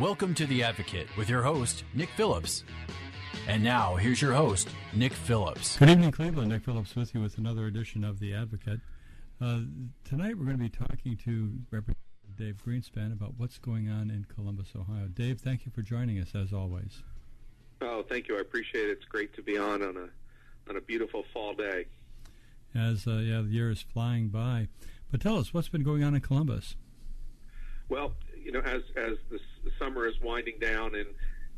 Welcome to The Advocate with your host, Nick Phillips. And now, here's your host, Nick Phillips. Good evening, Cleveland. Nick Phillips with you with another edition of The Advocate. Uh, tonight, we're going to be talking to Representative Dave Greenspan about what's going on in Columbus, Ohio. Dave, thank you for joining us as always. Oh, thank you. I appreciate it. It's great to be on on a on a beautiful fall day. As uh, yeah, the year is flying by. But tell us what's been going on in Columbus. Well, you know, as as the, summer is winding down, and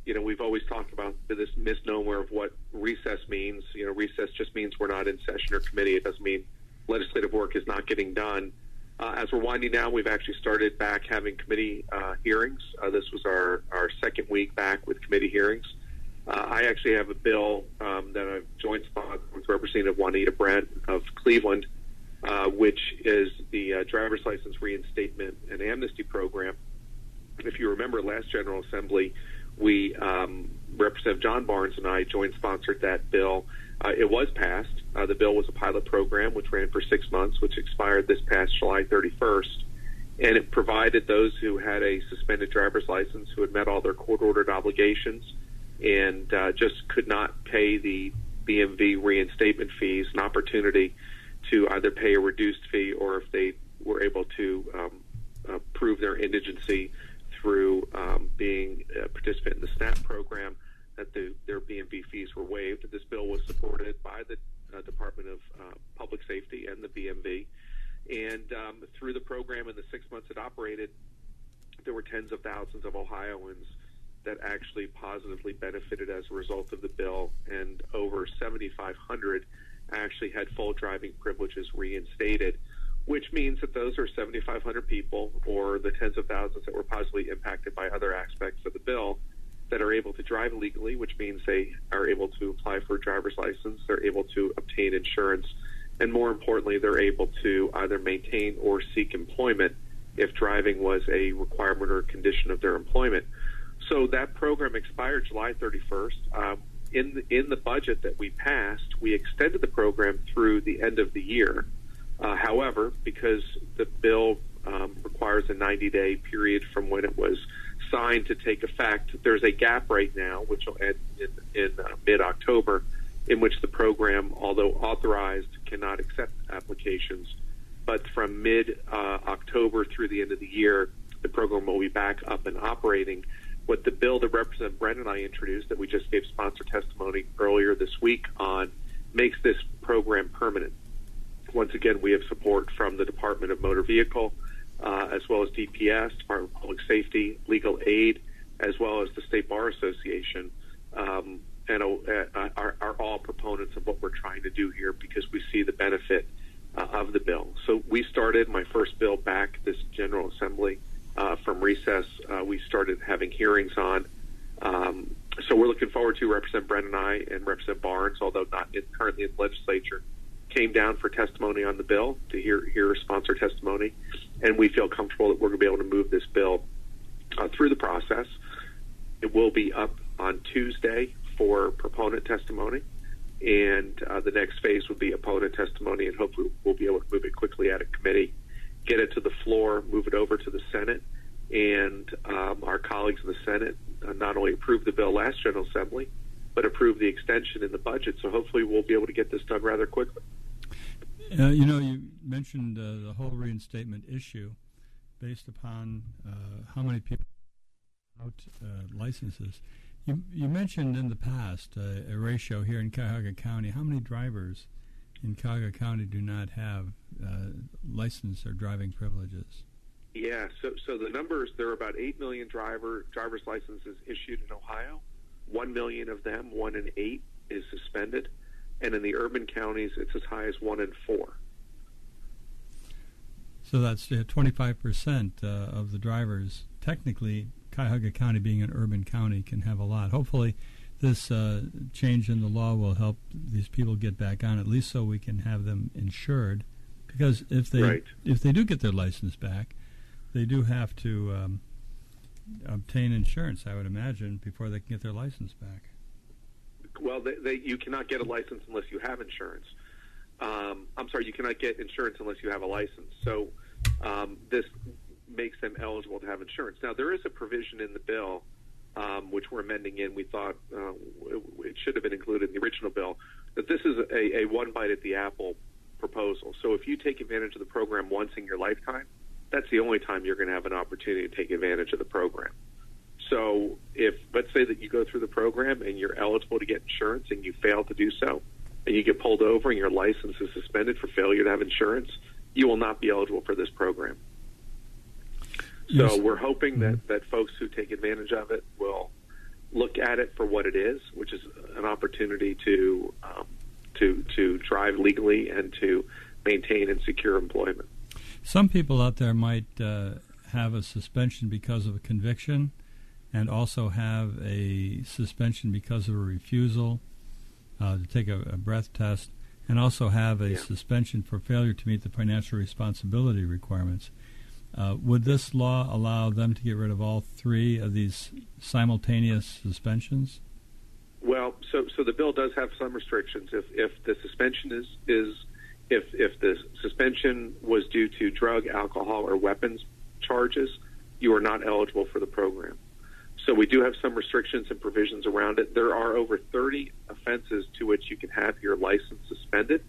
you know, we've always talked about this misnomer of what recess means. You know, recess just means we're not in session or committee. It doesn't mean legislative work is not getting done. Uh, as we're winding down, we've actually started back having committee uh, hearings. Uh, this was our, our second week back with committee hearings. Uh, I actually have a bill um, that I've joint sponsored with Representative Juanita Brent of Cleveland, uh, which is the uh, driver's license reinstatement and amnesty program. If you remember, last General Assembly, we um, Representative John Barnes and I joint sponsored that bill. Uh, it was passed. Uh, the bill was a pilot program which ran for six months, which expired this past July 31st. And it provided those who had a suspended driver's license, who had met all their court ordered obligations, and uh, just could not pay the BMV reinstatement fees, an opportunity to either pay a reduced fee or if they were able to um, uh, prove their indigency through um, being a participant in the SNAP program, that the, their BMV fees were waived. This bill was supported by the uh, Department of uh, Public Safety and the BMV. And um, through the program in the six months it operated, there were tens of thousands of Ohioans that actually positively benefited as a result of the bill, and over 7,500 actually had full driving privileges reinstated, which means that those are 7,500 people, or the tens of thousands that were positively impacted by other aspects of the bill, that are able to drive legally, which means they are able to apply for a driver's license, they're able to obtain insurance, and more importantly, they're able to either maintain or seek employment if driving was a requirement or condition of their employment. So that program expired July 31st. Um, in the, in the budget that we passed, we extended the program through the end of the year. Uh, however, because the bill um, requires a 90-day period from when it was signed to take effect, there's a gap right now, which will end in, in uh, mid-October, in which the program, although authorized, cannot accept applications. But from mid-October through the end of the year, the program will be back up and operating what the bill that Representative Brent and I introduced that we just gave sponsor testimony earlier this week on makes this program permanent. Once again, we have support from the Department of Motor Vehicle, uh, as well as DPS, Department of Public Safety, Legal Aid, as well as the State Bar Association, um, and uh, are, are, all proponents of what we're trying to do here because we see the benefit uh, of the bill. So we started my first bill back this General Assembly uh, from recess, uh, we started having hearings on. Um, so we're looking forward to Representative Brent and I and Representative Barnes, although not in, currently in the legislature, came down for testimony on the bill to hear hear sponsor testimony, and we feel comfortable that we're going to be able to move this bill uh, through the process. It will be up on Tuesday for proponent testimony, and uh, the next phase will be opponent testimony, and hopefully we'll be able to move it quickly out of committee get it to the floor, move it over to the Senate, and um, our colleagues in the Senate uh, not only approved the bill last General Assembly, but approved the extension in the budget. So hopefully we'll be able to get this done rather quickly. Uh, you know, you mentioned uh, reinstatement issue based upon uh, how many people out uh, licenses. You, you mentioned in the past uh, a ratio here in Cuyahoga County. How many drivers in Cuyahoga County do not have uh, license or driving privileges? Yeah, so so the numbers there are about eight million driver driver's licenses issued in Ohio. One million of them, one in eight, is suspended, and in the urban counties, it's as high as one in four. So that's 25% uh, of the drivers. Technically, Cuyahoga County, being an urban county, can have a lot. Hopefully, this uh, change in the law will help these people get back on, at least so we can have them insured. Because if they right. if they do get their license back, they do have to um, obtain insurance. I would imagine before they can get their license back. Well, they, they, you cannot get a license unless you have insurance. Um, I'm sorry, you cannot get insurance unless you have a license. So um, this makes them eligible to have insurance. Now, there is a provision in the bill um, which we're amending in. We thought uh, it should have been included in the original bill that this is a, a one bite at the apple proposal. So if you take advantage of the program once in your lifetime, that's the only time you're going to have an opportunity to take advantage of the program. So if let's say that you go through the program and you're eligible to get insurance and you fail to do so, and you get pulled over and your license is suspended for failure to have insurance, you will not be eligible for this program. So yes. we're hoping that, mm-hmm. that folks who take advantage of it will look at it for what it is, which is an opportunity to um, to to drive legally and to maintain and secure employment. Some people out there might uh, have a suspension because of a conviction, and also have a suspension because of a refusal uh, to take a, a, breath test, and also have a yeah. suspension for failure to meet the financial responsibility requirements. Uh, would this law allow them to get rid of all three of these simultaneous suspensions? Well, so so the bill does have some restrictions. If if the suspension is is if if the suspension was due to drug, alcohol, or weapons charges, you are not eligible for the program. So we do have some restrictions and provisions around it. There are over 30 offenses to which you can have your license suspended.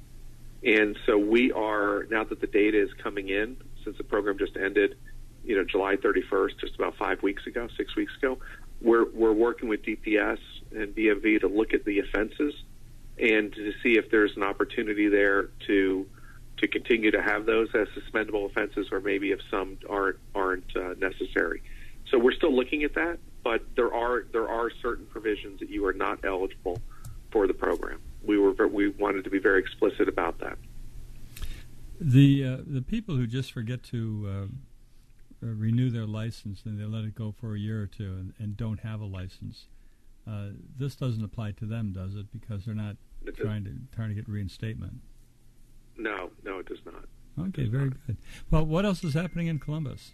And so we are now that the data is coming in since the program just ended, you know, July 31st, just about five weeks ago, six weeks ago. We're we're working with DPS and DMV to look at the offenses and to see if there's an opportunity there to to continue to have those as suspendable offenses, or maybe if some aren't aren't uh, necessary. So we're still looking at that, but there are there are certain provisions that you are not eligible for the program. We were we wanted to be very explicit about that. The uh, the people who just forget to uh, uh, renew their license and they let it go for a year or two and, and don't have a license, uh, this doesn't apply to them, does it? Because they're not it trying to trying to get reinstatement. No, no, it does not. Okay, very not. good. Well, what else is happening in Columbus?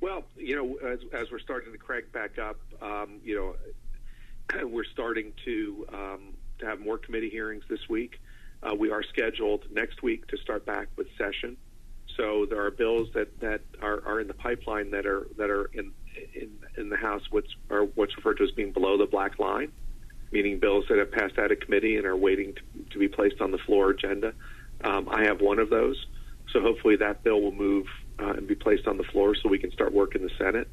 Well, you know, as, as we're starting to crank back up, um, you know, we're starting to um, to have more committee hearings this week. Uh, we are scheduled next week to start back with session. So there are bills that, that are, are in the pipeline that are that are in in, in the House what's are what's referred to as being below the black line, meaning bills that have passed out of committee and are waiting to, to be placed on the floor agenda. Um, I have one of those, so hopefully that bill will move uh, and be placed on the floor so we can start work in the Senate.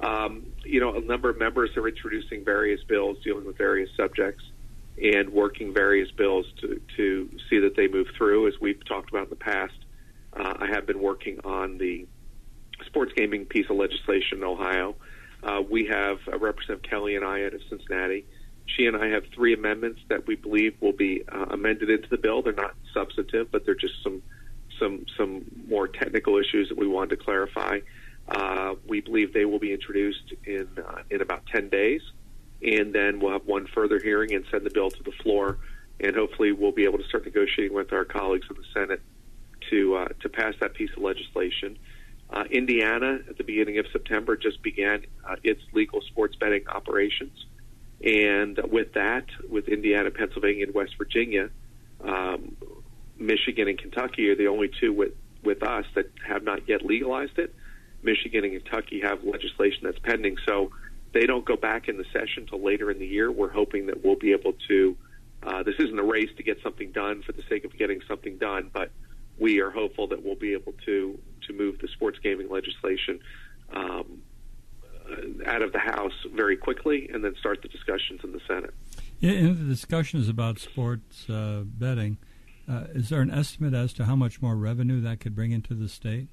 Um, you know, a number of members are introducing various bills dealing with various subjects and working various bills to, to see that they move through. As we've talked about in the past, uh, I have been working on the sports gaming piece of legislation in Ohio. Uh, we have uh, Representative Kelly and I out of Cincinnati. She and I have three amendments that we believe will be uh, amended into the bill. They're not substantive, but they're just some some some more technical issues that we wanted to clarify. Uh, we believe they will be introduced in uh, in about ten days and then we'll have one further hearing and send the bill to the floor, and hopefully we'll be able to start negotiating with our colleagues in the Senate to uh, to pass that piece of legislation. Uh, Indiana, at the beginning of September, just began uh, its legal sports betting operations, and with that, with Indiana, Pennsylvania, and West Virginia, um, Michigan and Kentucky are the only two with with us that have not yet legalized it. Michigan and Kentucky have legislation that's pending, so they don't go back in the session until later in the year. We're hoping that we'll be able to. Uh, this isn't a race to get something done for the sake of getting something done, but we are hopeful that we'll be able to to move the sports gaming legislation um, uh, out of the House very quickly, and then start the discussions in the Senate. Yeah, and the discussion is about sports uh, betting. Uh, is there an estimate as to how much more revenue that could bring into the state?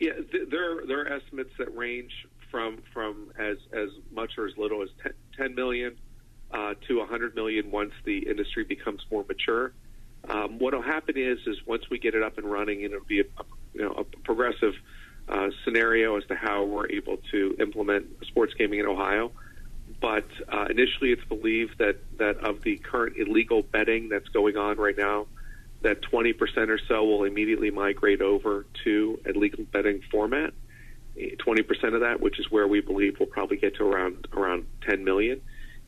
Yeah, th- there there are estimates that range from from as as much or as little as 10, 10 million uh, to 100 million once the industry becomes more mature. Um, what will happen is is once we get it up and running, and it'll be a, you know a progressive uh, scenario as to how we're able to implement sports gaming in Ohio. But uh, initially, it's believed that that of the current illegal betting that's going on right now, that 20% or so will immediately migrate over to a legal betting format. 20% of that, which is where we believe we'll probably get to around around 10 million.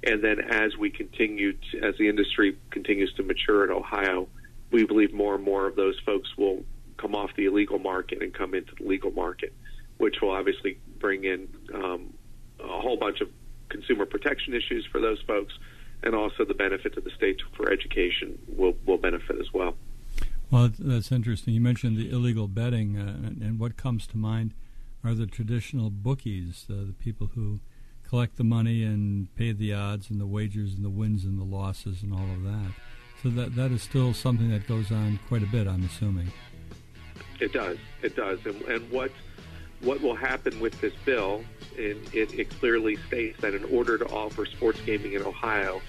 And then as we continue, to, as the industry continues to mature in Ohio, we believe more and more of those folks will come off the illegal market and come into the legal market, which will obviously bring in um, a whole bunch of consumer protection issues for those folks, and also the benefit to the state for education will will benefit as well. Well, that's interesting. You mentioned the illegal betting, uh, and, and, what comes to mind are the traditional bookies, uh, the people who collect the money and pay the odds and the wagers and the wins and the losses and all of that. So that that is still something that goes on quite a bit, I'm assuming. It does. It does. And, and what what will happen with this bill? And it, it clearly states that in order to offer sports gaming in Ohio,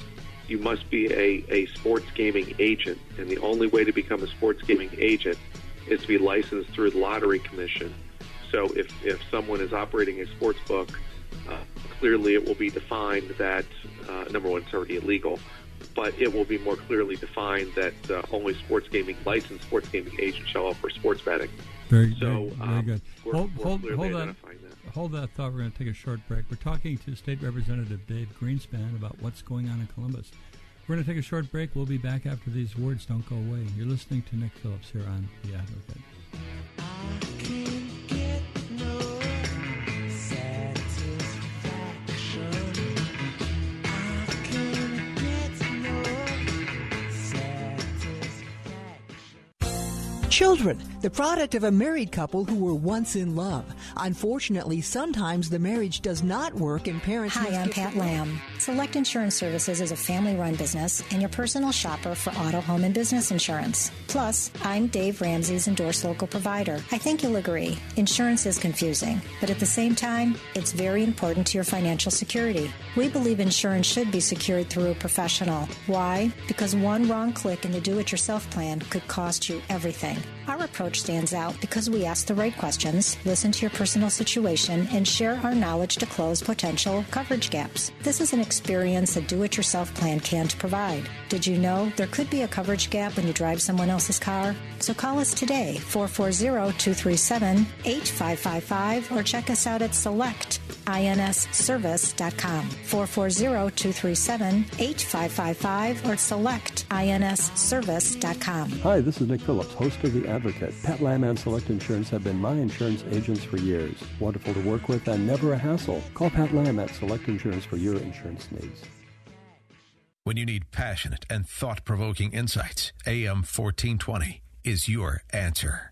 you must be a, a sports gaming agent. And the only way to become a sports gaming agent is to be licensed through the Lottery Commission. So if, if someone is operating a sports book, uh, clearly it will be defined that, uh, number one, it's already illegal, but it will be more clearly defined that uh, only sports gaming licensed sports gaming agents shall offer sports betting. Very, so, very, very um, good. We're, hold, we're hold, hold that, that. hold that thought. We're going to take a short break. We're talking to State Representative Dave Greenspan about what's going on in Columbus. We're going to take a short break. We'll be back after these words. Don't go away. You're listening to Nick Phillips here on The Advocate. Children, the product of a married couple who were once in love. Unfortunately, sometimes the marriage does not work and parents. Hi, I'm Pat Lamb. Select Insurance Services is a family run business and your personal shopper for auto, home, and business insurance. Plus, I'm Dave Ramsey's endorsed local provider. I think you'll agree. Insurance is confusing, but at the same time, it's very important to your financial security. We believe insurance should be secured through a professional. Why? Because one wrong click in the do it yourself plan could cost you everything. Our approach stands out because we ask the right questions, listen to your personal situation, and share our knowledge to close potential coverage gaps. This is an experience a do it yourself plan can't provide. Did you know there could be a coverage gap when you drive someone else's car? So call us today, 440 237 8555, or check us out at selectinsservice.com. 440 237 8555 or selectinsservice.com. Hi, this is Nick Phillips, host of The Advocate. Pat Lamb and Select Insurance have been my insurance agents for years. Wonderful to work with and never a hassle. Call Pat Lamb at Select Insurance for your insurance needs. When you need passionate and thought provoking insights, AM 1420 is your answer.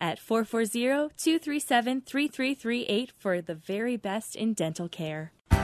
at 440-237-3338 for the very best in dental care.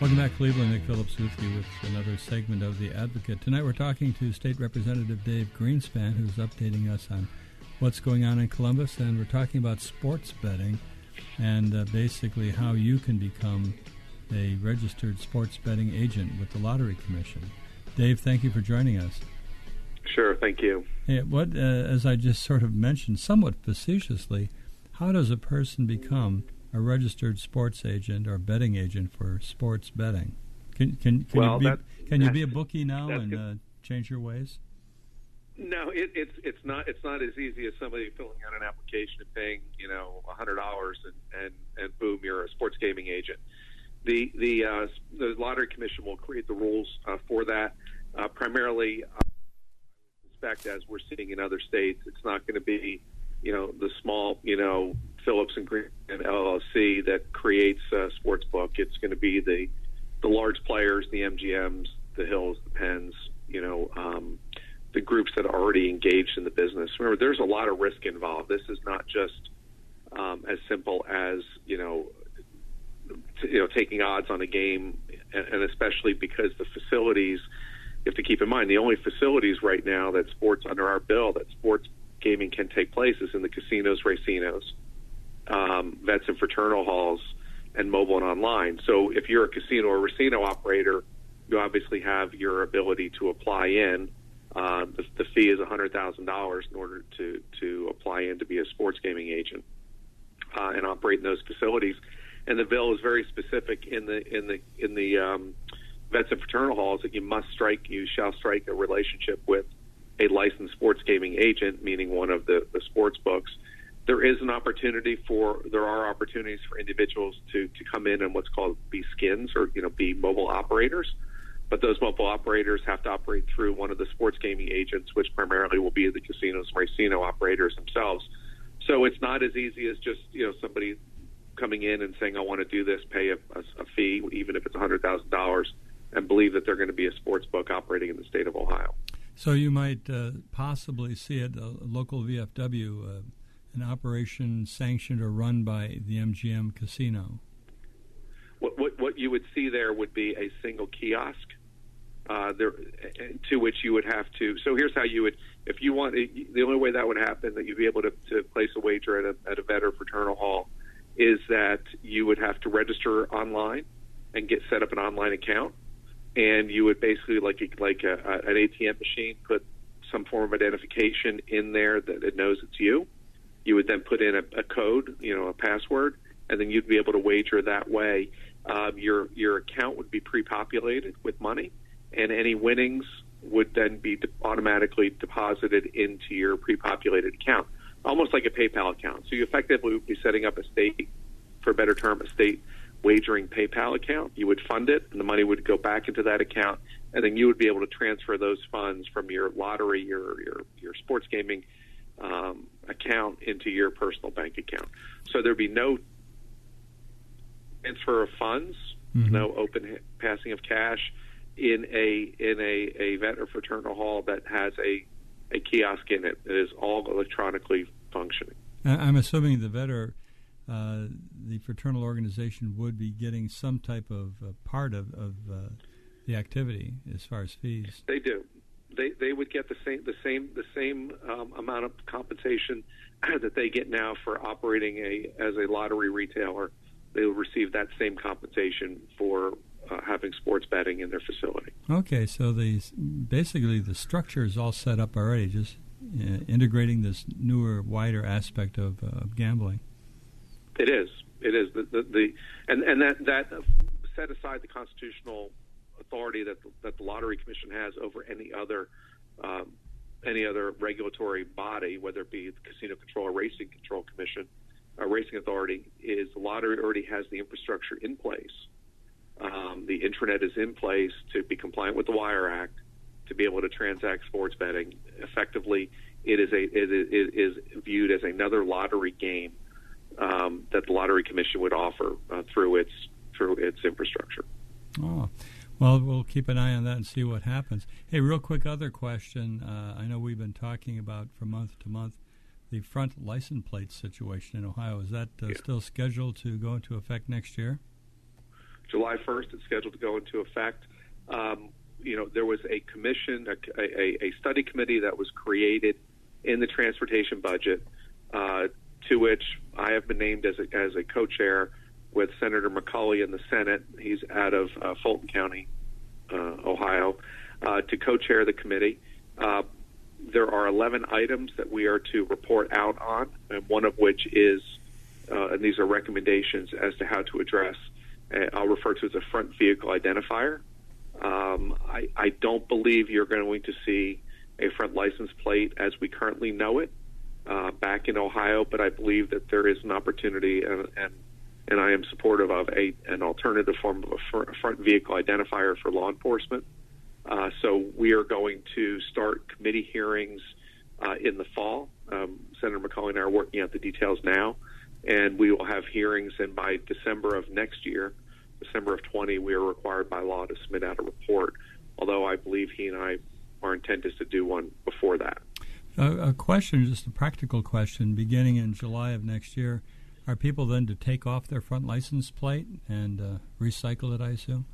Welcome back, Cleveland. Nick Phillips with you with another segment of The Advocate. Tonight we're talking to State Representative Dave Greenspan, who's updating us on what's going on in Columbus, and we're talking about sports betting and uh, basically how you can become a registered sports betting agent with the Lottery Commission. Dave, thank you for joining us. Sure, thank you. Hey, what, uh, as I just sort of mentioned, somewhat facetiously, how does a person become a registered sports agent or betting agent for sports betting. Can can, can well, you be that, can you be a bookie now and uh, change your ways? No, it, it's it's not it's not as easy as somebody filling out an application and paying you know a hundred dollars and, and and boom you're a sports gaming agent. The the uh, the lottery commission will create the rules uh, for that. Uh, primarily, uh, I suspect as we're seeing in other states, it's not going to be you know the small you know Phillips and Green LLC that creates a sports book. It's going to be the the large players, the MGMs, the Hills, the Penns, you know. Um, the groups that are already engaged in the business. Remember, there's a lot of risk involved. This is not just um, as simple as you know, t- you know, taking odds on a game, and, and especially because the facilities. You have to keep in mind the only facilities right now that sports under our bill that sports gaming can take place is in the casinos, racinos, um, vets and fraternal halls, and mobile and online. So if you're a casino or racino operator, you obviously have your ability to apply in uh, the, the fee is $100,000 in order to, to apply in to be a sports gaming agent uh, and operate in those facilities. And the bill is very specific in the in the in the um, vets and fraternal halls that you must strike, you shall strike a relationship with a licensed sports gaming agent, meaning one of the, the sports books. There is an opportunity for there are opportunities for individuals to to come in and what's called be skins or you know be mobile operators but those mobile operators have to operate through one of the sports gaming agents, which primarily will be the casinos racino operators themselves. So it's not as easy as just you know somebody coming in and saying I want to do this, pay a, a, a fee, even if it's hundred thousand dollars, and believe that they're going to be a sports book operating in the state of Ohio. So you might uh, possibly see it a local VFW, uh, an operation sanctioned or run by the MGM casino. What, what, what you would see there would be a single kiosk uh, there to which you would have to. So here's how you would, if you want, the only way that would happen that you'd be able to, to place a wager at a, at a vet or fraternal hall is that you would have to register online and get set up an online account, and you would basically like a, like a, a, an ATM machine put some form of identification in there that it knows it's you. You would then put in a, a code, you know, a password, and then you'd be able to wager that way. Um, your your account would be pre-populated with money, and any winnings would then be de- automatically deposited into your pre-populated account, almost like a PayPal account. So you effectively would be setting up a state, for a better term, a state wagering PayPal account. You would fund it, and the money would go back into that account, and then you would be able to transfer those funds from your lottery, your your, your sports gaming um, account into your personal bank account. So there'd be no transfer of funds, mm-hmm. no open passing of cash in a in a, a vet or fraternal hall that has a a kiosk in it that is all electronically functioning. I'm assuming the vet or uh, the fraternal organization would be getting some type of uh, part of, of uh, the activity as far as fees. They do. They they would get the same the same the same um, amount of compensation that they get now for operating a as a lottery retailer. They will receive that same compensation for uh, having sports betting in their facility. Okay, so the basically the structure is all set up already, just uh, integrating this newer, wider aspect of uh, gambling. It is. It is the, the, the and and that that set aside the constitutional authority that the, that the lottery commission has over any other um, any other regulatory body, whether it be the casino control or racing control commission, a racing authority, is the lottery already has the infrastructure in place um, the intranet is in place to be compliant with the Wire Act to be able to transact sports betting effectively. It is a it is, it is viewed as another lottery game um, that the lottery commission would offer uh, through its through its infrastructure. Oh. Well, we'll keep an eye on that and see what happens. Hey, real quick, other question. Uh, I know we've been talking about from month to month the front license plate situation in Ohio. Is that uh, yeah. still scheduled to go into effect next year? July 1st, it's scheduled to go into effect. Um, you know, there was a commission, a, a, a, study committee that was created in the transportation budget, uh, to which I have been named as a, as a co-chair with Senator McColley in the Senate. He's out of uh, Fulton County, uh, Ohio, uh, to co-chair the committee. Uh, there are 11 items that we are to report out on, and one of which is, uh, and these are recommendations as to how to address uh, I'll refer to as a front vehicle identifier. Um, I, I don't believe you're going to see a front license plate as we currently know it back in Ohio, but I believe that there is an opportunity, and and, and I am supportive of a an alternative form of a fr- front vehicle identifier for law enforcement. Uh, so we are going to start committee hearings uh, in the fall. Um, Senator McColley and I are working out the details now, and we will have hearings. And by December of next year, December of 20, we are required by law to submit out a report. Although I believe he and I, our intent is to do one before that. a question, just a practical question. Beginning in July of next year, are people then to take off their front license plate and uh, recycle it? I assume.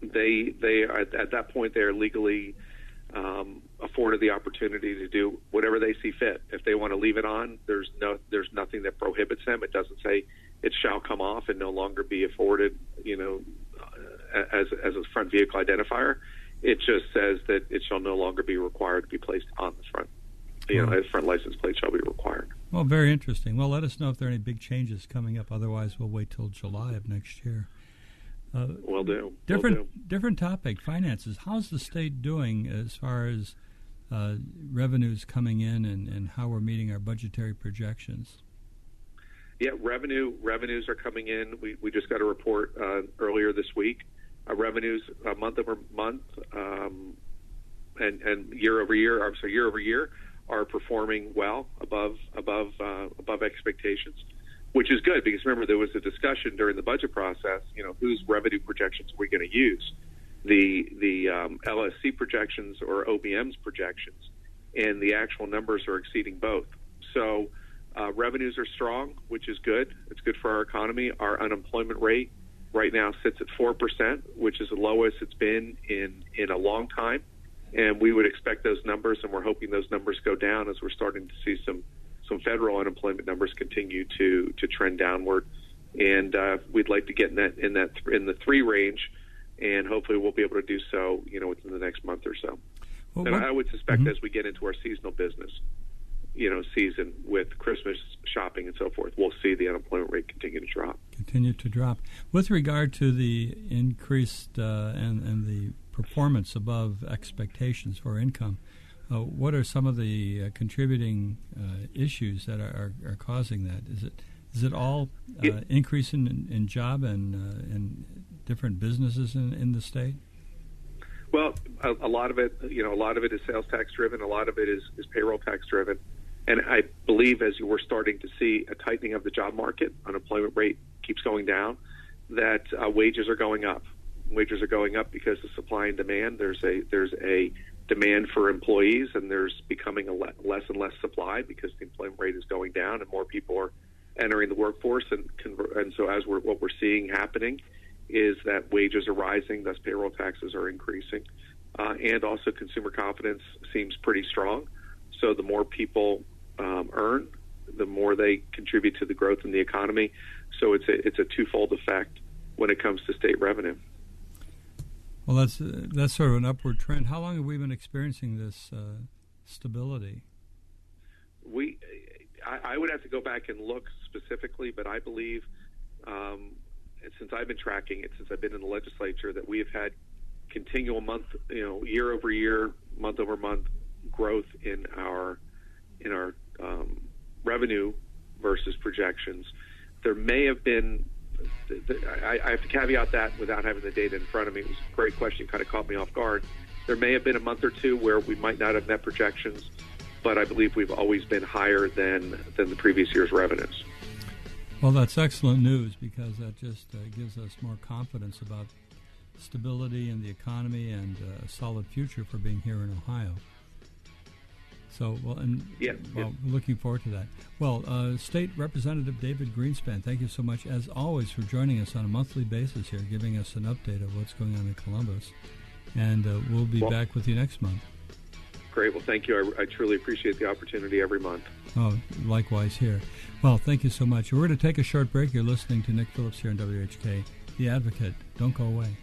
They they are, at that point they are legally um, afforded the opportunity to do whatever they see fit. If they want to leave it on, there's no there's nothing that prohibits them. It doesn't say it shall come off and no longer be afforded, you know, uh, as as a front vehicle identifier. It just says that it shall no longer be required to be placed on the front. You know, a front license plate shall be required. Well, very interesting. Well, let us know if there are any big changes coming up. Otherwise, we'll wait till July of next year. Uh, will do. Different will do. different topic. Finances. How's the state doing as far as uh, revenues coming in and, and how we're meeting our budgetary projections? Yeah, revenue revenues are coming in. We we just got a report uh, earlier this week. Uh, revenues uh, month over month um, and and year over year. I'm sorry, year over year are performing well above above uh, above expectations, which is good because remember there was a discussion during the budget process. You know, whose revenue projections we're going to use? The the um, LSC projections or OBM's projections, and the actual numbers are exceeding both. So uh, revenues are strong, which is good. It's good for our economy. Our unemployment rate right now sits at four percent, which is the lowest it's been in in a long time. And we would expect those numbers, and we're hoping those numbers go down as we're starting to see some some federal unemployment numbers continue to to trend downward. And uh, we'd like to get in that in that in the three range, and hopefully we'll be able to do so, you know, within the next month or so. Well, and what- I would suspect Mhm. as we get into our seasonal business, you know, season with Christmas shopping and so forth, we'll see the unemployment rate continue to drop. continue to drop. With regard to the increased uh, and, and the performance above expectations for income, uh, what are some of the uh, contributing uh, issues that are, are, are causing that? Is it is it all uh, increase in, in job and uh, in different businesses in, in the state? Well, a, a lot of it, you know, a lot of it is sales tax driven. A lot of it is, is payroll tax driven. And I believe as we're starting to see a tightening of the job market, unemployment rate keeps going down, that uh, wages are going up. Wages are going up because of supply and demand. There's a there's a demand for employees, and there's becoming a le- less and less supply because the employment rate is going down, and more people are entering the workforce. And conver- and so as we're what we're seeing happening is that wages are rising, thus payroll taxes are increasing, uh, and also consumer confidence seems pretty strong. So the more people um, earn, the more they contribute to the growth in the economy. So it's a it's a twofold effect when it comes to state revenue. Well, that's uh, that's sort of an upward trend. How long have we been experiencing this uh, stability? We, I, I would have to go back and look specifically, but I believe um, since I've been tracking it, since I've been in the legislature, that we have had continual month, you know, year over year, month over month growth in our in our um, revenue versus projections. There may have been. I, have to caveat that without having the data in front of me. It was a great question, kind of caught me off guard. There may have been a month or two where we might not have met projections, but I believe we've always been higher than than the previous year's revenues. Well, that's excellent news because that just uh, gives us more confidence about stability in the economy and uh, a solid future for being here in Ohio. So, well, and Yeah, well, looking forward to that. Well, uh, State Representative David Greenspan, thank you so much, as always, for joining us on a monthly basis here, giving us an update of what's going on in Columbus. And uh, we'll be Well- back with you next month. Great. Well, thank you. I, I truly appreciate the opportunity every month. Oh, likewise here. Well, thank you so much. We're going to take a short break. You're listening to Nick Phillips here on WHK, The Advocate. Don't go away.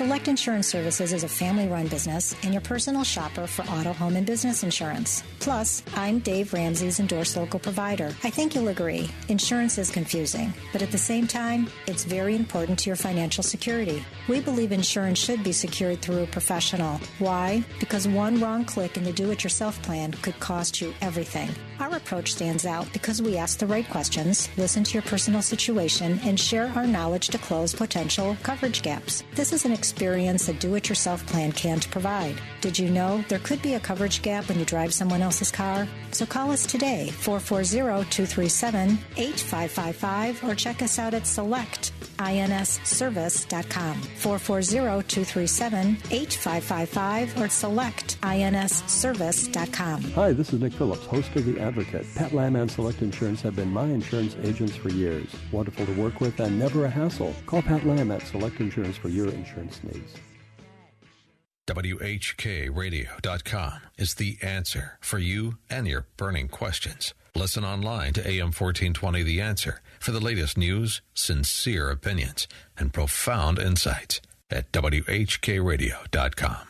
Select Insurance Services is a family run business and your personal shopper for auto, home, and business insurance. Plus, I'm Dave Ramsey's endorsed local provider. I think you'll agree, insurance is confusing, but at the same time, it's very important to your financial security. We believe insurance should be secured through a professional. Why? Because one wrong click in the do it yourself plan could cost you everything. Our approach stands out because we ask the right questions, listen to your personal situation, and share our knowledge to close potential coverage gaps. This is an experience a do it yourself plan can't provide. Did you know there could be a coverage gap when you drive someone else's car? So call us today, 440 237 8555, or check us out at selectinsservice.com. 440 237 8555 or selectinsservice.com. Hi, this is Nick Phillips, host of The Advocate. Pat Lamb and Select Insurance have been my insurance agents for years. Wonderful to work with and never a hassle. Call Pat Lamb at Select Insurance for your insurance needs. WHKRadio.com is the answer for you and your burning questions. Listen online to AM 1420 The Answer for the latest news, sincere opinions, and profound insights at WHKRadio.com.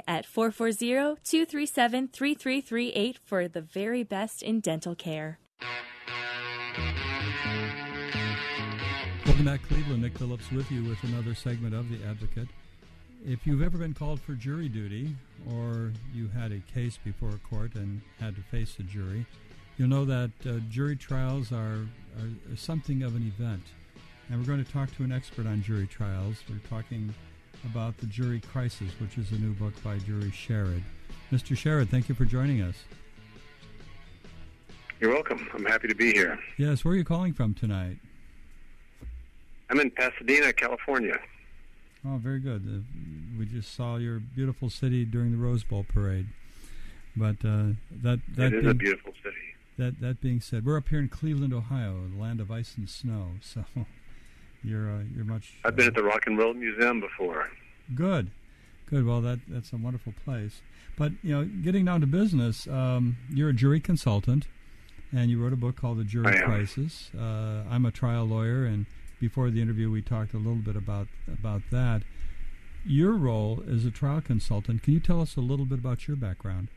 at 440-237-3338 for the very best in dental care. Welcome back, Cleveland. Nick Phillips with you with another segment of The Advocate. If you've ever been called for jury duty or you had a case before a court and had to face a jury, you'll know that uh, jury trials are, are something of an event. And we're going to talk to an expert on jury trials. We're talking about the jury crisis, which is a new book by Drury Sherrod. Mr. Sherrod, thank you for joining us. You're welcome. I'm happy to be here. Yes, where are you calling from tonight? I'm in Pasadena, California. Oh, very good. Uh, we just saw your beautiful city during the Rose Bowl parade. But uh, that that it is being, a beautiful city. That that being said, we're up here in Cleveland, Ohio, the land of ice and snow. So you're uh, you're much. I've been at the Rock and Roll Museum before. Good, good. Well, that that's a wonderful place. But you know, getting down to business, um, you're a jury consultant, and you wrote a book called The Jury Crisis. Uh, I'm a trial lawyer, and before the interview, we talked a little bit about about that. Your role as a trial consultant. Can you tell us a little bit about your background?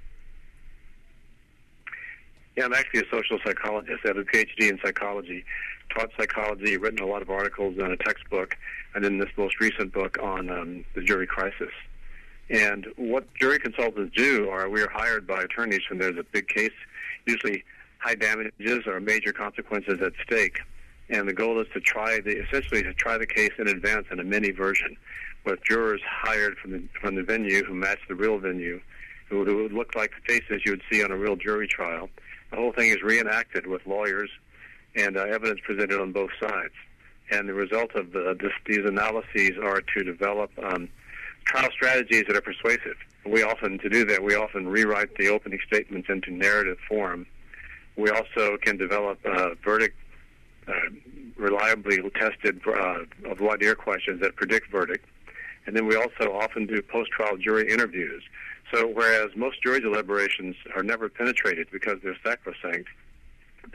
Yeah, I'm actually a social psychologist. I have a PhD in psychology, taught psychology, written a lot of articles on a textbook, and then this most recent book on um, the jury crisis. And what jury consultants do are we are hired by attorneys when there's a big case, usually high damages or major consequences at stake. And the goal is to try the essentially to try the case in advance in a mini version, with jurors hired from the from the venue who match the real venue, who, who look like the faces you would see on a real jury trial. The whole thing is reenacted with lawyers and uh, evidence presented on both sides. And the result of the, this, these analyses are to develop um, trial strategies that are persuasive. We often, to do that, we often rewrite the opening statements into narrative form. We also can develop uh, verdict, uh, reliably tested uh, voir dire questions that predict verdict. And then we also often do post-trial jury interviews. So whereas most jury deliberations are never penetrated because they're sacrosanct,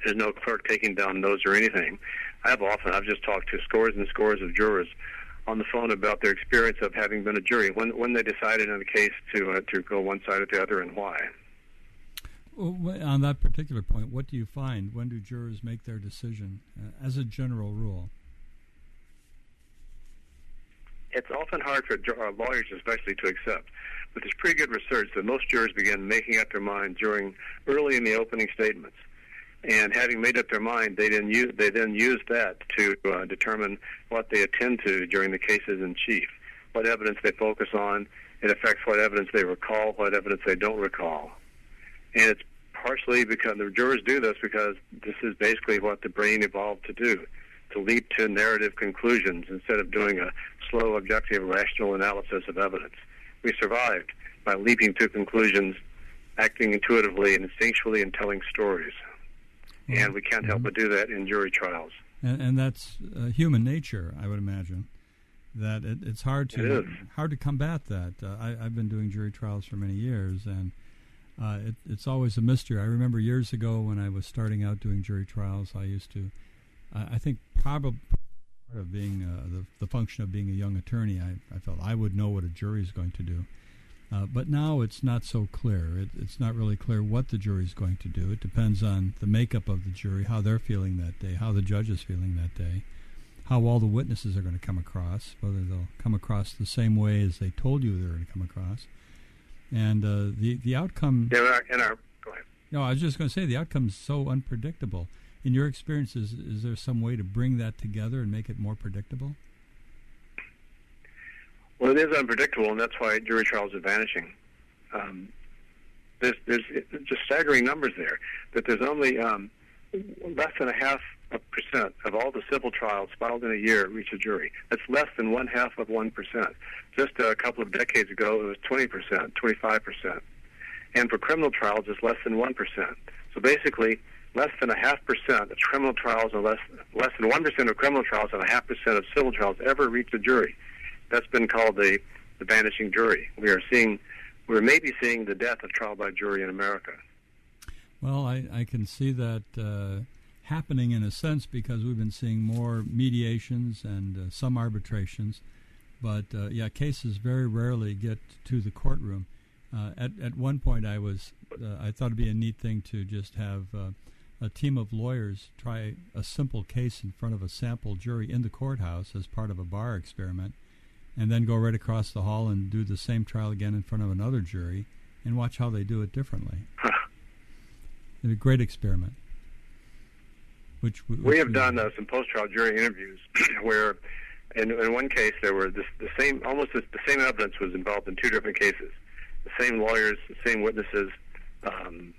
there's no clerk taking down notes or anything. I have often, I've just talked to scores and scores of jurors on the phone about their experience of having been a jury, when when they decided in a case to uh, to go one side or the other, and why. Well, on that particular point, what do you find? When do jurors make their decision, uh, as a general rule? it's often hard for uh, lawyers, especially, to accept. But there's pretty good research that most jurors begin making up their mind during early in the opening statements, and having made up their mind, they then use they then use that to uh, determine what they attend to during the cases in chief, what evidence they focus on. It affects what evidence they recall, what evidence they don't recall, and it's partially because the jurors do this because this is basically what the brain evolved to do to leap to narrative conclusions instead of doing a slow, objective, rational analysis of evidence. We survived by leaping to conclusions, acting intuitively and instinctually, and telling stories. Mm-hmm. And we can't help mm-hmm. but do that in jury trials. And, and that's uh, human nature, I would imagine. That it, it's hard to hard to combat that. Uh, I, have been doing jury trials for many years, and uh, it, it's always a mystery. I remember years ago when I was starting out doing jury trials, I used to I think probably part of being uh, the, the function of being a young attorney, I, I felt I would know what a jury is going to do. Uh, but now it's not so clear. It, it's not really clear what the jury is going to do. It depends on the makeup of the jury, how they're feeling that day, how the judge is feeling that day, how all the witnesses are going to come across, whether they'll come across the same way as they told you they're going to come across. And uh, the the outcome. Yeah, in our, in our, go ahead. No, I was just going to say the outcome is so unpredictable in your experiences, is, is there some way to bring that together and make it more predictable? Well, it is unpredictable, and that's why jury trials are vanishing. Um, there's, there's just staggering numbers there. That there's only um, less than a half a percent of all the civil trials filed in a year reach a jury. That's less than one half of one percent. Just a couple of decades ago, it was 20 percent, 25 percent, and for criminal trials, it's less than one percent. So basically, less than a half percent of criminal trials and less less than one percent of criminal trials and a half percent of civil trials ever reach a jury. That's been called the the vanishing jury. We are seeing we're maybe seeing the death of trial by jury in America. Well, I, I can see that uh, happening in a sense because we've been seeing more mediations and uh, some arbitrations, but uh, yeah, cases very rarely get to the courtroom. Uh, at at one point, I was uh, I thought it'd be a neat thing to just have uh, a team of lawyers try a simple case in front of a sample jury in the courthouse as part of a bar experiment, and then go right across the hall and do the same trial again in front of another jury and watch how they do it differently. it's a great experiment. Which, which we have done uh, some post-trial jury interviews where, in, in one case, there were this, the same almost this, the same evidence was involved in two different cases. The same lawyers, the same witnesses, um,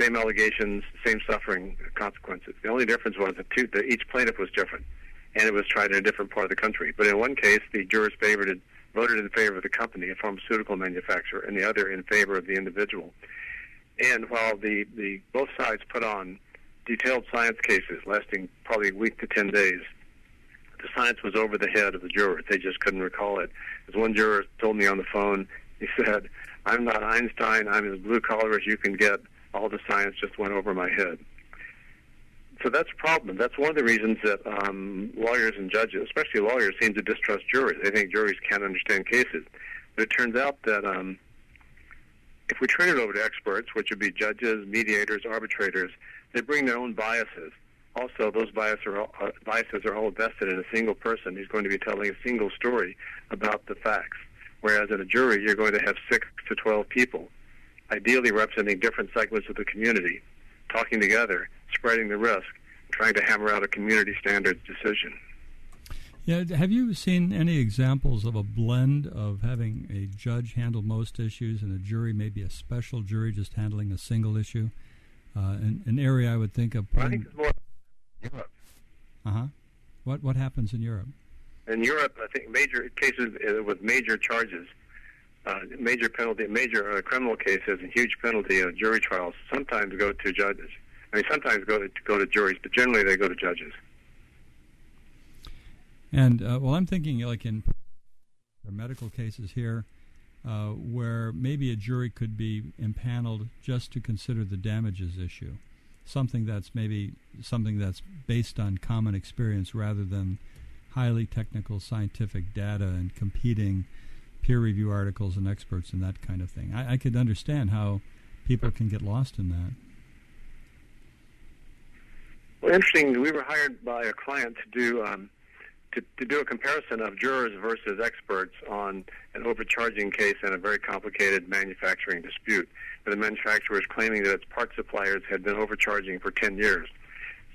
same allegations, same suffering consequences. The only difference was that, two, that each plaintiff was different, and it was tried in a different part of the country. But in one case, the jurors favored voted in favor of the company, a pharmaceutical manufacturer, and the other in favor of the individual. And while the, the both sides put on detailed science cases lasting probably a week to ten days, the science was over the head of the jurors. They just couldn't recall it. As one juror told me on the phone, he said, "I'm not Einstein. I'm as blue collar as you can get all the science just went over my head. So that's a problem. That's one of the reasons that um, lawyers and judges, especially lawyers, seem to distrust juries. They think juries can't understand cases. But it turns out that um, if we turn it over to experts, which would be judges, mediators, arbitrators, they bring their own biases. Also, those biases are, all, uh, biases are all vested in a single person who's going to be telling a single story about the facts. Whereas in a jury, you're going to have six to 12 people ideally representing different segments of the community, talking together, spreading the risk, trying to hammer out a community standards decision. Yeah, have you seen any examples of a blend of having a judge handle most issues and a jury, maybe a special jury, just handling a single issue? Uh, an, an, area I would think of. I think it's more Europe. Uh huh. What what happens in Europe? In Europe, I think major cases uh, with major charges uh, major penalty, major uh, criminal cases and huge penalty uh, jury trials sometimes go to judges. I mean, sometimes go to, go to juries, but generally they go to judges. And uh, well, I'm thinking like in medical cases here, uh, where maybe a jury could be impaneled just to consider the damages issue, something that's maybe something that's based on common experience rather than highly technical scientific data and competing peer review articles and experts and that kind of thing. I, I could understand how people can get lost in that. Well, interesting. We were hired by a client to do um, to, to do a comparison of jurors versus experts on an overcharging case in a very complicated manufacturing dispute. Where the manufacturer is claiming that its part suppliers had been overcharging for 10 years.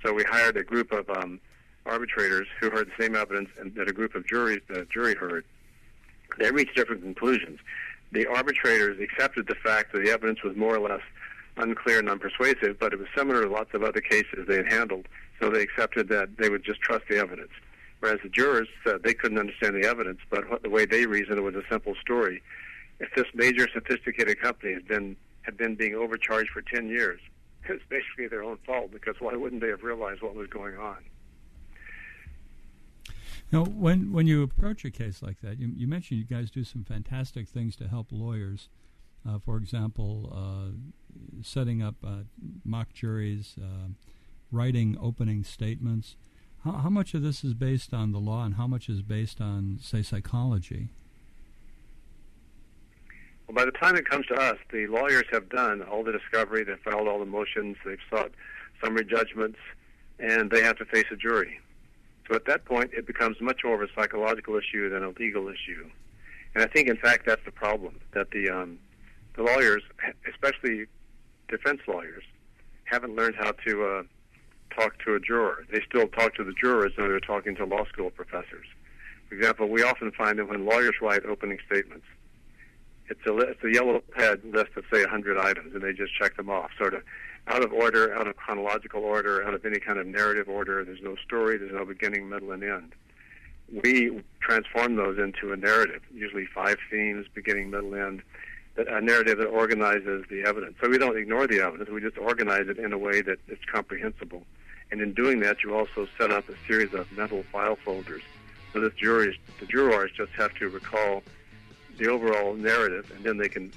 So we hired a group of um, arbitrators who heard the same evidence and that a group of juries, the jury heard. They reached different conclusions. The arbitrators accepted the fact that the evidence was more or less unclear and unpersuasive, but it was similar to lots of other cases they had handled, so they accepted that they would just trust the evidence. Whereas the jurors said they couldn't understand the evidence, but what, the way they reasoned it was a simple story. If this major sophisticated company has been had been being overcharged for 10 years, it's basically their own fault because why wouldn't they have realized what was going on? Now, when when you approach a case like that, you, you mentioned you guys do some fantastic things to help lawyers. Uh, for example, uh, setting up uh, mock juries, uh, writing opening statements. How, how much of this is based on the law, and how much is based on, say, psychology? Well, by the time it comes to us, the lawyers have done all the discovery, they've filed all the motions, they've sought summary judgments, and they have to face a jury. So at that point, it becomes much more of a psychological issue than a legal issue. And I think, in fact, that's the problem that the um, the lawyers, especially defense lawyers, haven't learned how to uh, talk to a juror. They still talk to the jurors as though they're talking to law school professors. For example, we often find that when lawyers write opening statements, it's a, it's a yellow pad list of, say, 100 items, and they just check them off, sort of out of order, out of chronological order, out of any kind of narrative order. There's no story, there's no beginning, middle, and end. We transform those into a narrative, usually five themes, beginning, middle, end, a narrative that organizes the evidence. So we don't ignore the evidence, we just organize it in a way that it's comprehensible. And in doing that, you also set up a series of mental file folders. So that juries, the jurors just have to recall the overall narrative, and then they can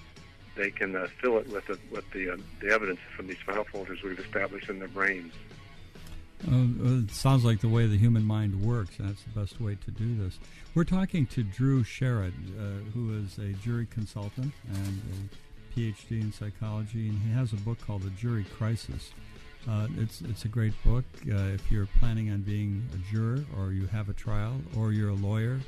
they can uh, fill it with the, with the, uh, the evidence from these file folders we've established in their brains. Uh, it sounds like the way the human mind works, that's the best way to do this. We're talking to Drew Sherrod, uh, who is a jury consultant and a PhD in psychology, and he has a book called The Jury Crisis. Uh, it's it's a great book uh, if you're planning on being a juror, or you have a trial, or you're a lawyer,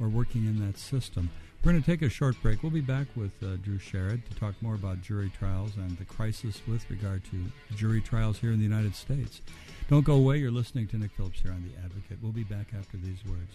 or working in that system. We're going to take a short break. We'll be back with uh, Drew Sherrod to talk more about jury trials and the crisis with regard to jury trials here in the United States. Don't go away. You're listening to Nick Phillips here on The Advocate. We'll be back after these words.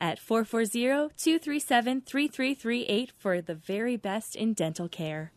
at 440-237-3338 for the very best in dental care.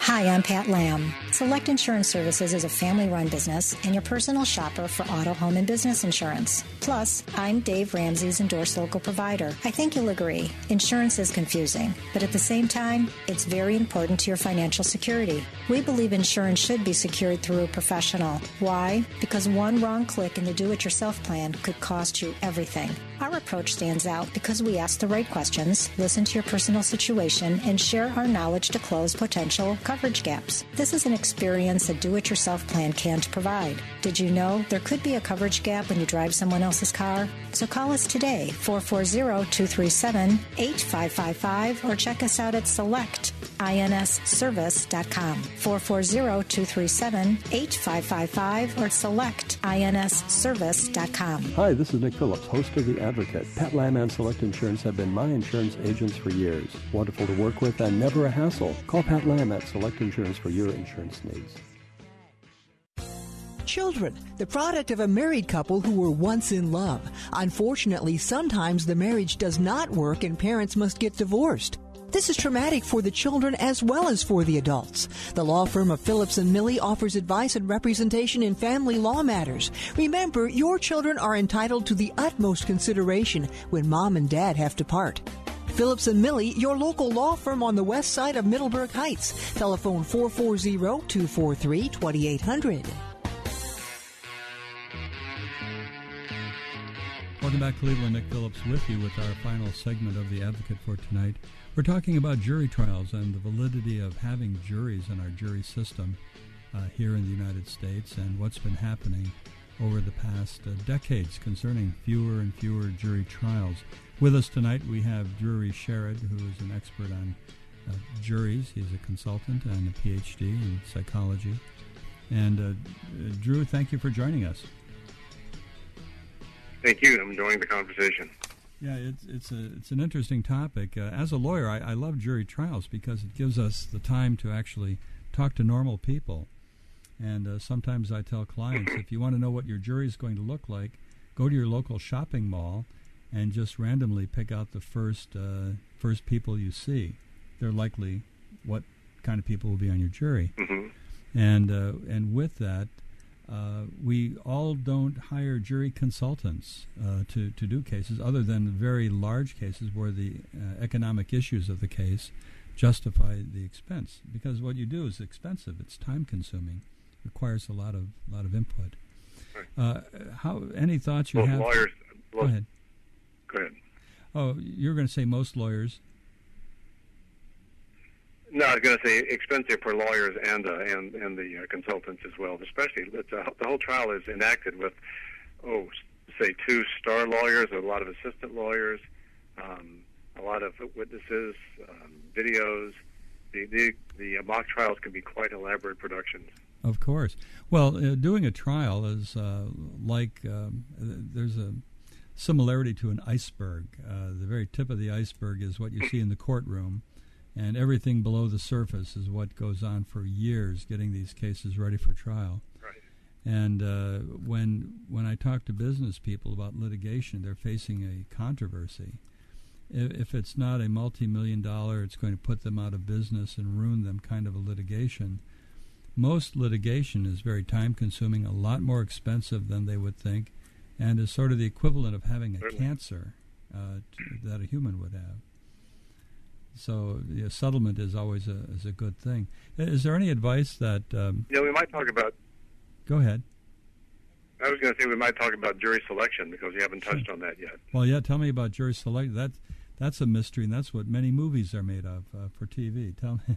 Hi, I'm Pat Lamb. Select Insurance Services is a family run business and your personal shopper for auto, home, and business insurance. Plus, I'm Dave Ramsey's endorsed local provider. I think you'll agree. Insurance is confusing, but at the same time, it's very important to your financial security. We believe insurance should be secured through a professional. Why? Because one wrong click in the do it yourself plan could cost you everything. Our approach stands out because we ask the right questions, listen to your personal situation, and share our knowledge to close potential coverage gaps. This is an experience a do it yourself plan can't provide. Did you know there could be a coverage gap when you drive someone else's car? So call us today, 440 237 8555, or check us out at selectinsservice.com. 440 237 8555 or selectinsservice.com. Hi, this is Nick Phillips, host of The Advocate. Pat Lamb and Select Insurance have been my insurance agents for years. Wonderful to work with and never a hassle. Call Pat Lamb at Select Select Insurance for your insurance needs. Children, the product of a married couple who were once in love. Unfortunately, sometimes the marriage does not work and parents must get divorced. This is traumatic for the children as well as for the adults. The law firm of Phillips and Millie offers advice and representation in family law matters. Remember, your children are entitled to the utmost consideration when mom and dad have to part. Phillips and Millie, your local law firm on the west side of Middleburg Heights. Telephone 440-243-2800. Welcome back, Cleveland. Nick Phillips with you with our final segment of The Advocate for tonight. We're talking about jury trials and the validity of having juries in our jury system uh, here in the United States and what's been happening over the past uh, decades concerning fewer and fewer jury trials. With us tonight, we have Drew Sherrod, who is an expert on uh, juries. He's a consultant and a PhD in psychology. And uh, Drew, thank you for joining us. Thank you. I'm enjoying the conversation. Yeah, it's it's a it's an interesting topic. Uh, as a lawyer, I, I love jury trials because it gives us the time to actually talk to normal people. And uh, sometimes I tell clients, if you want to know what your jury is going to look like, go to your local shopping mall and just randomly pick out the first uh, first people you see. They're likely what kind of people will be on your jury. Mm-hmm. And uh, and with that, uh, we all don't hire jury consultants uh, to, to do cases other than very large cases where the uh, economic issues of the case justify the expense. Because what you do is expensive, it's time consuming, requires a lot of lot of input. Uh, how any thoughts you most have? Lawyers, go ahead. Go ahead. Oh, you're going to say most lawyers. No, I was going to say expensive for lawyers and uh, and and the uh, consultants as well. Especially uh, the whole trial is enacted with oh, say two star lawyers, a lot of assistant lawyers, um, a lot of witnesses, um, videos. The the the mock trials can be quite elaborate productions. Of course. Well, uh, doing a trial is uh, like um, there's a similarity to an iceberg. Uh, the very tip of the iceberg is what you see in the courtroom, and everything below the surface is what goes on for years getting these cases ready for trial. Right. And uh, when when I talk to business people about litigation, they're facing a controversy. If, if it's not a multi-million dollar, it's going to put them out of business and ruin them kind of a litigation. Most litigation is very time-consuming, a lot more expensive than they would think, and is sort of the equivalent of having a Certainly. cancer uh, t- that a human would have. So yeah, settlement is always a is a good thing. Is there any advice that? Um, know, we might talk about. go ahead. I was going to say we might talk about jury selection because we haven't touched on that yet. Well, yeah. Tell me about jury selection. That that's a mystery, and that's what many movies are made of uh, for TV. Tell me.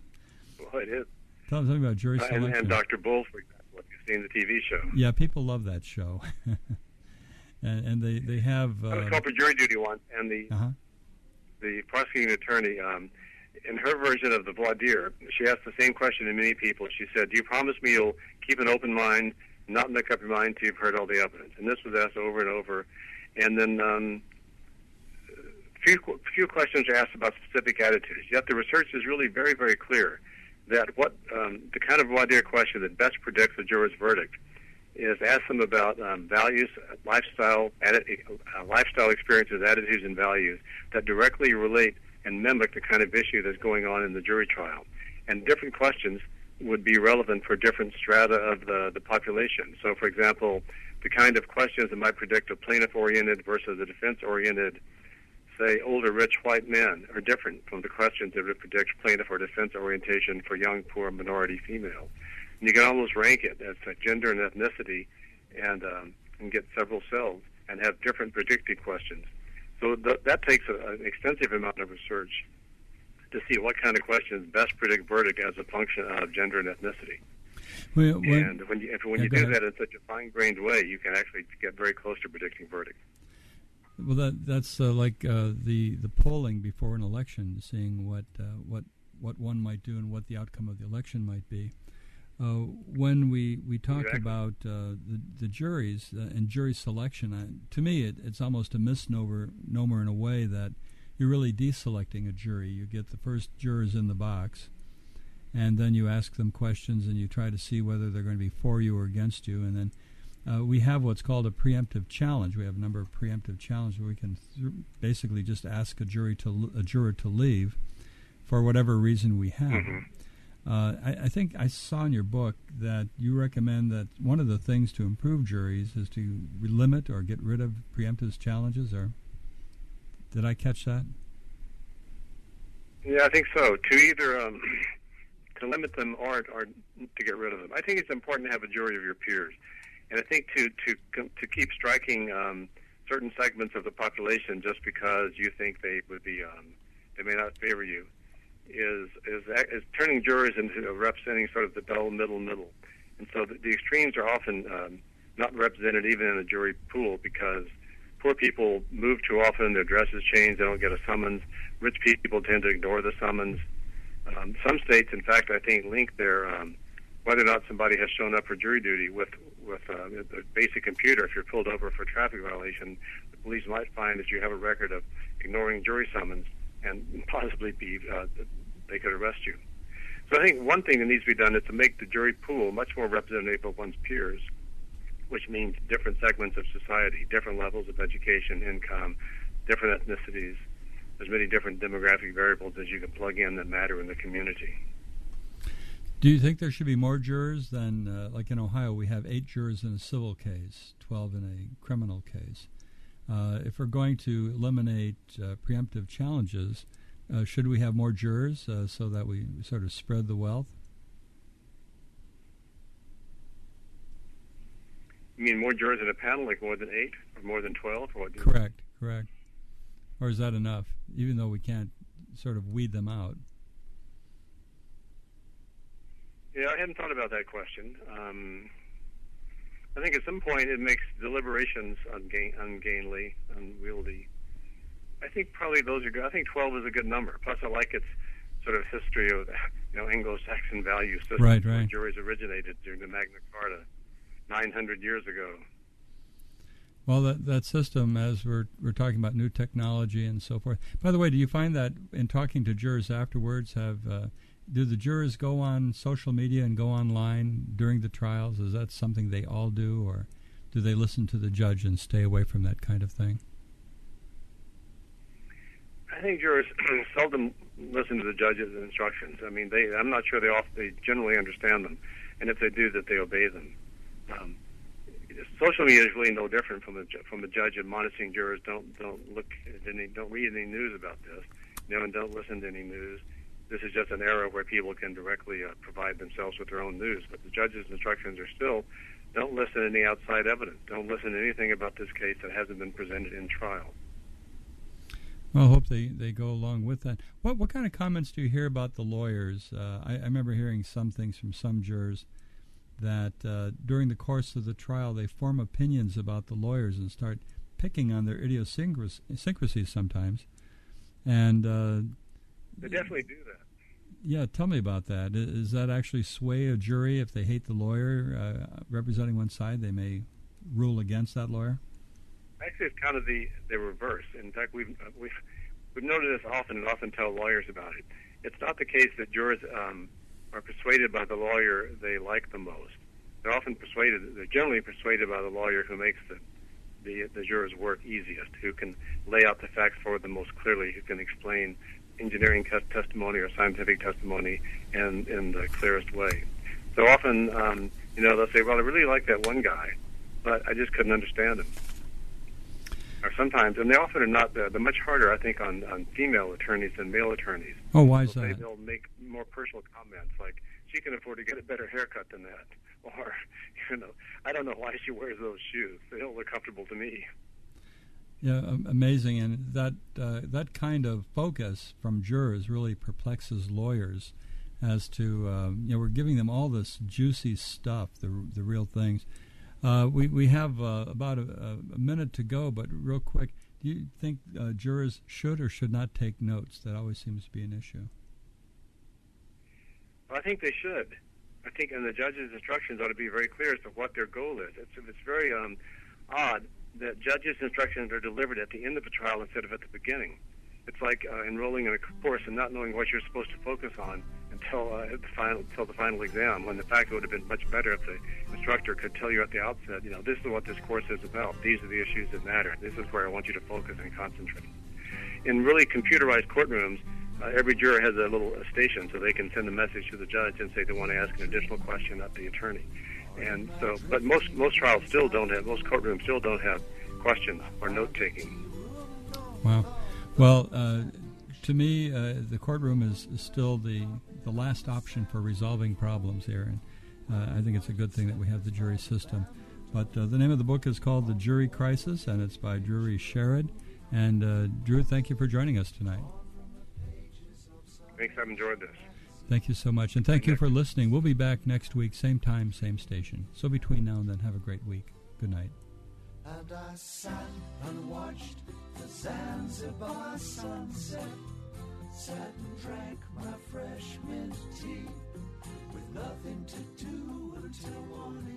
Well, it is. Tell me about jury Uh, selection. and Dr. Bull, for example, if you've seen the TV show. Yeah, people love that show, and, and they they have. I was Uh, called for jury duty once, and the uh-huh. The prosecuting attorney, um, in her version of the voir dire, she asked the same question to many people. She said, "Do you promise me you'll keep an open mind, not make up your mind until you've heard all the evidence?" And this was asked over and over. And then um, few few questions are asked about specific attitudes. Yet the research is really very very clear that what um, the kind of voir dire question that best predicts the juror's verdict is ask them about um, values, lifestyle, uh, lifestyle experiences, attitudes, and values that directly relate and mimic the kind of issue that's going on in the jury trial. And different questions would be relevant for different strata of the, the population. So, for example, the kind of questions that might predict a plaintiff-oriented versus a defense-oriented, say, older rich white men are different from the questions that would predict plaintiff or defense orientation for young, poor, minority female. And you can almost rank it as a gender and ethnicity and, um, and get several cells and have different predictive questions. So th- that takes a, an extensive amount of research to see what kind of questions best predict verdict as a function of gender and ethnicity. Well, when- and when you, if, when Yeah, you do ahead. that in such a fine-grained way, you can actually get very close to predicting verdict. Well, that that's uh, like uh, the the polling before an election, seeing what uh, what what one might do and what the outcome of the election might be. Uh, when we, we talk Exactly. about uh, the, the juries uh, and jury selection, uh, to me it, it's almost a misnomer nomer in a way that you're really deselecting a jury. You get the first jurors in the box, and then you ask them questions and you try to see whether they're going to be for you or against you, and then uh, we have what's called a preemptive challenge. We have a number of preemptive challenges where we can th- basically just ask a jury to l- a juror to leave for whatever reason we have. Mm-hmm. Uh, I, I, think I saw in your book that you recommend that one of the things to improve juries is to limit or get rid of preemptive challenges. Or did I catch that? Yeah, I think so. To either um, to limit them or or to get rid of them. I think it's important to have a jury of your peers, and I think to to to keep striking um, certain segments of the population just because you think they would be um, they may not favor you is is is turning jurors into representing sort of the dull middle middle, and so the, the extremes are often um, not represented even in a jury pool because poor people move too often, their dresses change, they don't get a summons. Rich people tend to ignore the summons. Um, some states, in fact, I think link their um, whether or not somebody has shown up for jury duty with with uh, a basic computer. If you're pulled over for a traffic violation, the police might find that you have a record of ignoring jury summons and possibly be uh, they could arrest you. So I think one thing that needs to be done is to make the jury pool much more representative of one's peers, which means different segments of society, different levels of education, income, different ethnicities. There's many different demographic variables that you can plug in that matter in the community. Do you think there should be more jurors than, uh, like in Ohio, we have eight jurors in a civil case, 12 in a criminal case? Uh, if we're going to eliminate uh, preemptive challenges, uh, should we have more jurors uh, so that we sort of spread the wealth? You mean more jurors in a panel, like more than eight or more than twelve? Or correct, correct. Or is that enough, even though we can't sort of weed them out? Yeah, I hadn't thought about that question. Um, I think at some point it makes deliberations ungain, ungainly, unwieldy. I think probably those are good. I think 12 is a good number. Plus, I like its sort of history of you know Anglo-Saxon value system. Right, right. juries originated during the Magna Carta 900 years ago. Well, that that system, as we're we're talking about new technology and so forth. By the way, do you find that in talking to jurors afterwards, have uh, do the jurors go on social media and go online during the trials? Is that something they all do, or do they listen to the judge and stay away from that kind of thing? I think jurors seldom listen to the judge's instructions. I mean, they I'm not sure they often, they generally understand them, and if they do, that they obey them. Um, social media is really no different from the from the judge admonishing jurors don't don't look at any don't read any news about this, you know, and don't listen to any news this is just an era where people can directly uh, provide themselves with their own news. But the judge's instructions are still don't listen to any outside evidence. Don't listen to anything about this case that hasn't been presented in trial. Well, I hope they, they go along with that. What what kind of comments do you hear about the lawyers? Uh, I, I, remember hearing some things from some jurors that uh, during the course of the trial they form opinions about the lawyers and start picking on their idiosyncrasies sometimes. And uh, they definitely do that. Yeah, tell me about that. Is that actually sway a jury if they hate the lawyer uh, representing one side? They may rule against that lawyer. Actually, it's kind of the the reverse. In fact, we've uh, we've we've noted this often and often tell lawyers about it. It's not the case that jurors um, are persuaded by the lawyer they like the most. They're often persuaded. They're generally persuaded by the lawyer who makes the the, the jurors' work easiest, who can lay out the facts for them most clearly, who can explain engineering testimony or scientific testimony in, in the clearest way. So often, um, you know, they'll say, well, I really like that one guy, but I just couldn't understand him. Or sometimes, and they often are not, they're, they're much harder, I think, on, on female attorneys than male attorneys. Oh, why is so that? They'll make more personal comments like, she can afford to get a better haircut than that. Or, you know, I don't know why she wears those shoes. They don't look comfortable to me. Yeah, amazing, and that uh, that kind of focus from jurors really perplexes lawyers as to uh, you know we're giving them all this juicy stuff, the the real things. Uh, we we have uh, about a, a, minute to go, but real quick, do you think uh, jurors should or should not take notes? That always seems to be an issue. Well, I think they should. I think, and the judge's instructions ought to be very clear as to what their goal is. It's it's very um, odd that judges' instructions are delivered at the end of a trial instead of at the beginning. It's like uh, enrolling in a course and not knowing what you're supposed to focus on until uh, the final until the final exam. When in fact it would have been much better if the instructor could tell you at the outset, you know, this is what this course is about. These are the issues that matter. This is where I want you to focus and concentrate. In really computerized courtrooms, uh, every juror has a little station, so they can send a message to the judge and say they want to ask an additional question of the attorney. And so, but most most trials still don't have, most courtrooms still don't have questions or note taking. Wow. Well, uh, to me, uh, the courtroom is, is, still the the last option for resolving problems here, and uh, I think it's a good thing that we have the jury system. But uh, the name of the book is called The Jury Crisis, and it's by Drury Sherrod. And uh, Drew, thank you for joining us tonight. Thanks, I've enjoyed this. Thank you so much. And thank you for listening. We'll be back next week, same time, same station. So between now and then, have a great week. Good night. And I sat and watched the Zanzibar sunset, sat and drank my fresh mint tea, with nothing to do until morning,